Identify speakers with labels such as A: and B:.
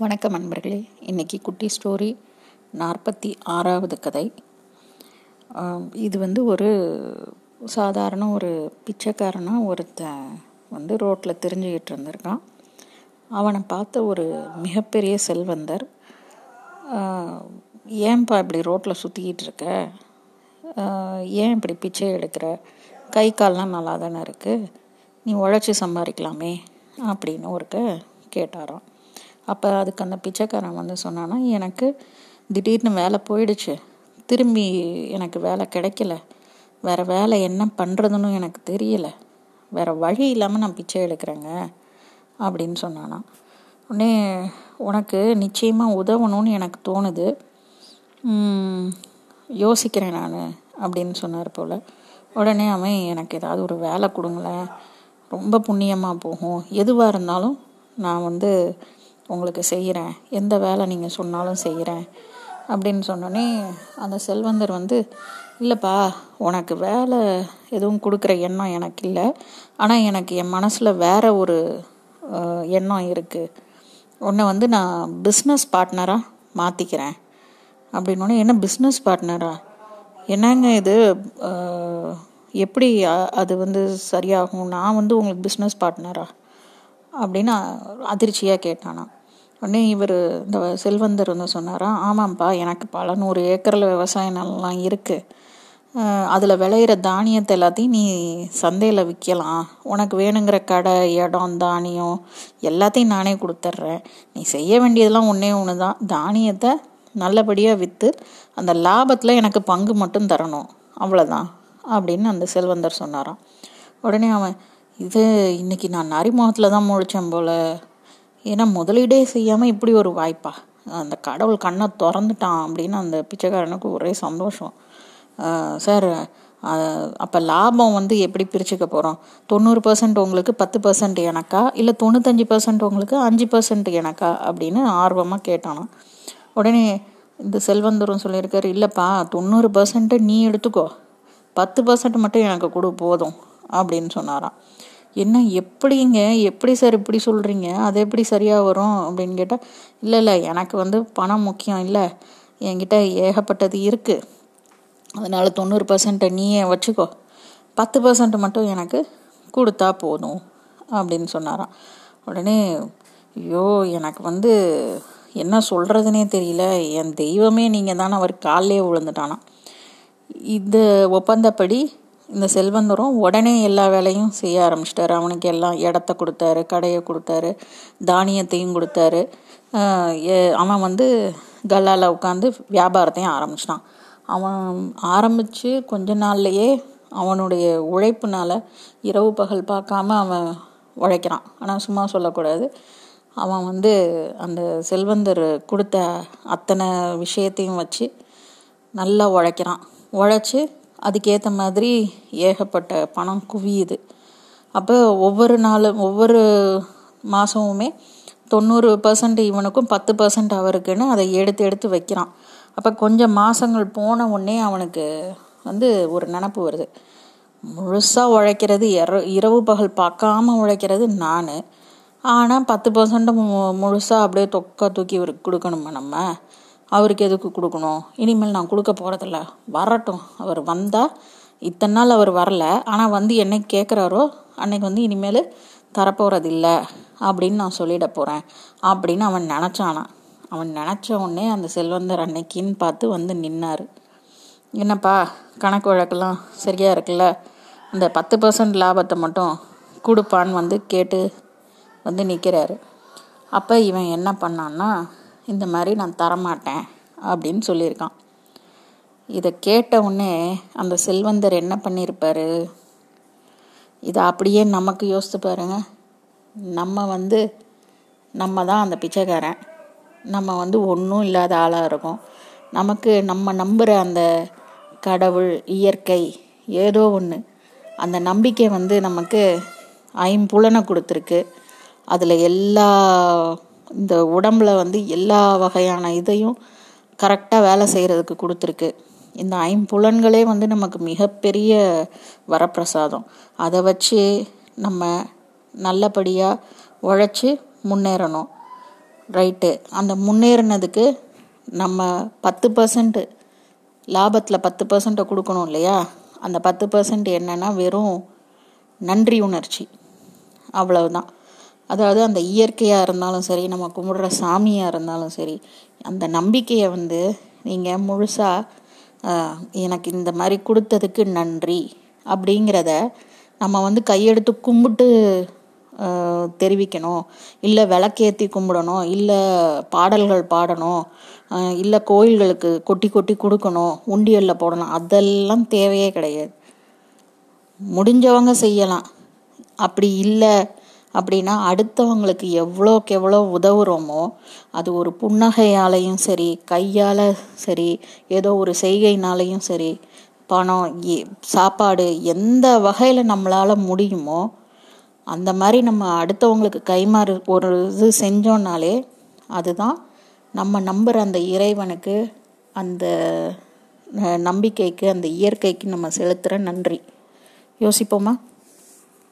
A: வணக்கம் நண்பர்களே. இன்னைக்கு குட்டி ஸ்டோரி நாற்பத்தி ஆறாவது கதை. இது வந்து ஒரு சாதாரண ஒரு பிச்சைக்காரனாக ஒருத்தன் வந்து ரோட்டில் தெரிஞ்சுக்கிட்டு இருந்திருக்கான். அவனை பார்த்த ஒரு மிகப்பெரிய செல்வந்தர் ஏன்பா இப்படி ரோட்டில் சுற்றிக்கிட்டு இருக்க? ஏன் இப்படி பிச்சை எடுக்கிற? கை கால்லாம் நல்லா தானே இருக்குது நீ உழைச்சி சம்பாதிக்கலாமே அப்படின்னு ஒருக்க கேட்டாராம். அப்போ அதுக்கு அந்த பிச்சைக்காரன் வந்து சொன்னான்னா எனக்கு திடீர்னு வேலை போயிடுச்சு. திரும்பி எனக்கு வேலை கிடைக்கல. வேறு வேலை என்ன பண்ணுறதுன்னு எனக்கு தெரியல. வேறு வழி இல்லாமல் நான் பிச்சை எடுக்கிறேங்க. அப்படின்னு சொன்னானா. உடனே உனக்கு நிச்சயமாக உதவணும்னு எனக்கு தோணுது. யோசிக்கிறேன் நான். அப்படின்னு சொன்னார் போல். உடனே அவன் எனக்கு ஏதாவது ஒரு வேலை கொடுங்களேன். ரொம்ப புண்ணியமாக போகும். எதுவாக இருந்தாலும் நான் வந்து உங்களுக்கு செய்கிறேன். எந்த வேலை நீங்கள் சொன்னாலும் செய்கிறேன். அப்படின்னு சொன்னோடனே அந்த செல்வந்தர் வந்து இல்லைப்பா உனக்கு வேலை எதுவும் கொடுக்குற எண்ணம் எனக்கு இல்லை. ஆனால் எனக்கு என் மனசில் வேற ஒரு எண்ணம் இருக்குது உன்னை வந்து நான் பிஸ்னஸ் பார்ட்னராக மாற்றிக்கிறேன் அப்படின்னோடனே என்ன பிஸ்னஸ் பார்ட்னரா என்னங்க இது? எப்படி அது வந்து சரியாகும்? நான் வந்து உங்களுக்கு பிஸ்னஸ் பார்ட்னரா அப்படின்னு அதிர்ச்சியாக கேட்டானா உடனே இவர் இந்த செல்வந்தர் வந்து சொன்னாராம் ஆமாம்ப்பா எனக்கு பல நூறு ஏக்கரில் விவசாய நிலம்லாம் இருக்குது அதில் விளையிற தானியத்தை எல்லாத்தையும் நீ சந்தையில் விற்கலாம் உனக்கு வேணுங்கிற கடை இடம் தானியம் எல்லாத்தையும் நானே கொடுத்துட்றேன் நீ செய்ய வேண்டியதெல்லாம் ஒன்றே ஒன்று தான் தானியத்தை நல்லபடியாக விற்று அந்த லாபத்தில் எனக்கு பங்கு மட்டும் தரணும். அவ்வளோதான் அப்படின்னு அந்த செல்வந்தர் சொன்னாராம். உடனே அவன் இது இன்னைக்கு நான் நரிமுகத்தில் தான் முழிச்சேன் போல. ஏன்னா முதலீடே செய்யாமல் இப்படி ஒரு வாய்ப்பா? அந்த கடவுள் கண்ணை திறந்துட்டான் அப்படின்னு அந்த பிச்சைக்காரனுக்கு ஒரே சந்தோஷம். சார் அப்போ லாபம் வந்து எப்படி பிரிச்சுக்க போகிறோம் தொண்ணூறு பர்சன்ட் உங்களுக்கு பத்து பர்சன்ட் எனக்கா? இல்லை தொண்ணூத்தஞ்சு பர்சன்ட் உங்களுக்கு அஞ்சு பர்சன்ட் எனக்கா? அப்படின்னு ஆர்வமாக கேட்டானாம். உடனே இந்த செல்வந்தரும் சொல்லியிருக்காரு இல்லைப்பா தொண்ணூறு பர்சன்ட்டு நீ எடுத்துக்கோ. பத்து பர்சன்ட் மட்டும் எனக்கு கொடு போதும். அப்படின்னு சொன்னாராம். என்ன எப்படிங்க? எப்படி சார் இப்படி சொல்கிறீங்க அது எப்படி சரியாக வரும்? அப்படின்னு கேட்டால் இல்லை இல்லை எனக்கு வந்து பணம் முக்கியம் இல்லை. என்கிட்ட ஏகப்பட்டது இருக்குது அதனால் தொண்ணூறு பர்சன்ட்டை நீயே வச்சுக்கோ. பத்து பர்சன்ட் மட்டும் எனக்கு கொடுத்தா போதும் அப்படின்னு சொன்னாராம். உடனே ஐயோ எனக்கு வந்து என்ன சொல்கிறதுனே தெரியல. என் தெய்வமே நீங்கள் தானே அவர் காலிலே விழுந்துட்டானா இந்த ஒப்பந்தப்படி இந்த செல்வந்தரும் உடனே எல்லா வேலையும் செய்ய ஆரம்பிச்சிட்டாரு. அவனுக்கு எல்லாம் இடத்த கொடுத்தாரு கடையை கொடுத்தாரு தானியத்தையும் கொடுத்தாரு. அவன் வந்து கல்லால உட்காந்து வியாபாரத்தையும் ஆரம்பிச்சிட்டான். அவன் ஆரம்பித்து கொஞ்ச நாள்லையே அவனுடைய உழைப்புனால இரவு பகல் பார்க்காம அவன் உழைக்கிறான். ஆனால் சும்மா சொல்லக்கூடாது. அவன் வந்து அந்த செல்வந்தர் கொடுத்த அத்தனை விஷயத்தையும் வச்சு நல்லா உழைக்கிறான். உழைச்சி அதுக்கேற்ற மாதிரி ஏகப்பட்ட பணம் குவியுது. அப்போ ஒவ்வொரு நாளும் ஒவ்வொரு மாதமுமே தொண்ணூறு பர்சன்ட் இவனுக்கும் பத்து பர்சன்ட் அவருக்குன்னு அதை எடுத்து எடுத்து வைக்கிறான். அப்போ கொஞ்சம் மாதங்கள் போன உடனே அவனுக்கு வந்து ஒரு நினப்பு வருது. முழுசாக உழைக்கிறது இர இரவு பகல் பார்க்காம உழைக்கிறது நான். ஆனால் பத்து பர்சன்ட் முழுசாக அப்படியே தொக்கா தூக்கி கொடுக்கணுமா நம்ம? அவருக்கு எதுக்கு கொடுக்கணும்? இனிமேல் நான் கொடுக்க போகிறதில்ல வரட்டும். அவர் வந்தால் இத்தனை நாள் அவர் வரல. ஆனால் வந்து என்னைக்கு கேட்குறாரோ அன்னைக்கு வந்து இனிமேல் தரப்போகிறதில்ல அப்படின்னு நான் சொல்லிட போகிறேன் அப்படின்னு அவன் நினச்சானான். அவன் நினச்ச உடனே அந்த செல்வந்தர் அன்னைக்கின்னு பார்த்து வந்து நின்னார். என்னப்பா கணக்கு வழக்கெல்லாம் சரியாக இருக்குல்ல? இந்த பத்து பர்சன்ட் லாபத்தை மட்டும் கொடுப்பான்னு வந்து கேட்டு வந்து நிற்கிறாரு அப்போ இவன் என்ன பண்ணான்னா இந்த மாதிரி நான் தரமாட்டேன் அப்படின்னு சொல்லியிருக்கான். இதை கேட்ட உடனே அந்த செல்வந்தர் என்ன பண்ணியிருப்பாரு? இதை அப்படியே நமக்கு யோசித்து பாருங்க. நம்ம வந்து நம்ம தான் அந்த பிச்சைக்காரன். நம்ம வந்து ஒன்றும் இல்லாத ஆளாக இருக்கும். நமக்கு நம்ம நம்புகிற அந்த கடவுள் இயற்கை ஏதோ ஒன்று அந்த நம்பிக்கை வந்து நமக்கு ஐம்புலனை கொடுத்துருக்கு. அதில் எல்லா இந்த உடம்புல வந்து எல்லா வகையான இதையும் கரெக்டாக வேலை செய்கிறதுக்கு கொடுத்துருக்கு. இந்த ஐம்புலன்களே வந்து நமக்கு மிகப்பெரிய வரப்பிரசாதம். அதை வச்சு நம்ம நல்லபடியாக உழைச்சி முன்னேறணும். ரைட்டு அந்த முன்னேறினதுக்கு நம்ம பத்து பர்சன்ட்டு லாபத்தில் பத்து பர்சன்ட்டை கொடுக்கணும் இல்லையா? அந்த பத்து பர்சன்ட் என்னென்னா வெறும் நன்றி உணர்ச்சி. அவ்வளவுதான். அதாவது அந்த இயற்கையாக இருந்தாலும் சரி நம்ம கும்பிடுற சாமியாக இருந்தாலும் சரி அந்த நம்பிக்கையை வந்து நீங்கள் முழுசாக எனக்கு இந்த மாதிரி கொடுத்ததுக்கு நன்றி அப்படிங்கிறத நம்ம வந்து கையெடுத்து கும்பிட்டு தெரிவிக்கணும். இல்லை விளக்கேற்றி கும்பிடணும். இல்லை பாடல்கள் பாடணும். இல்லை கோயில்களுக்கு கொட்டி கொட்டி கொடுக்கணும். உண்டியலில் போடணும். அதெல்லாம் தேவையே கிடையாது. முடிஞ்சவங்க செய்யலாம். அப்படி இல்லை அப்படின்னா அடுத்தவங்களுக்கு எவ்வளோக்கு எவ்வளோ உதவுறோமோ அது ஒரு புன்னகையாலையும் சரி கையால் சரி ஏதோ ஒரு செய்கைனாலையும் சரி பணம் சாப்பாடு எந்த வகையில் நம்மளால் முடியுமோ அந்த மாதிரி நம்ம அடுத்தவங்களுக்கு கைமாறு ஒரு இது செஞ்சோன்னாலே அதுதான் நம்ம நம்புகிற அந்த இறைவனுக்கு அந்த நம்பிக்கைக்கு அந்த இயற்கைக்கு நம்ம செலுத்துகிற நன்றி. யோசிப்போமா?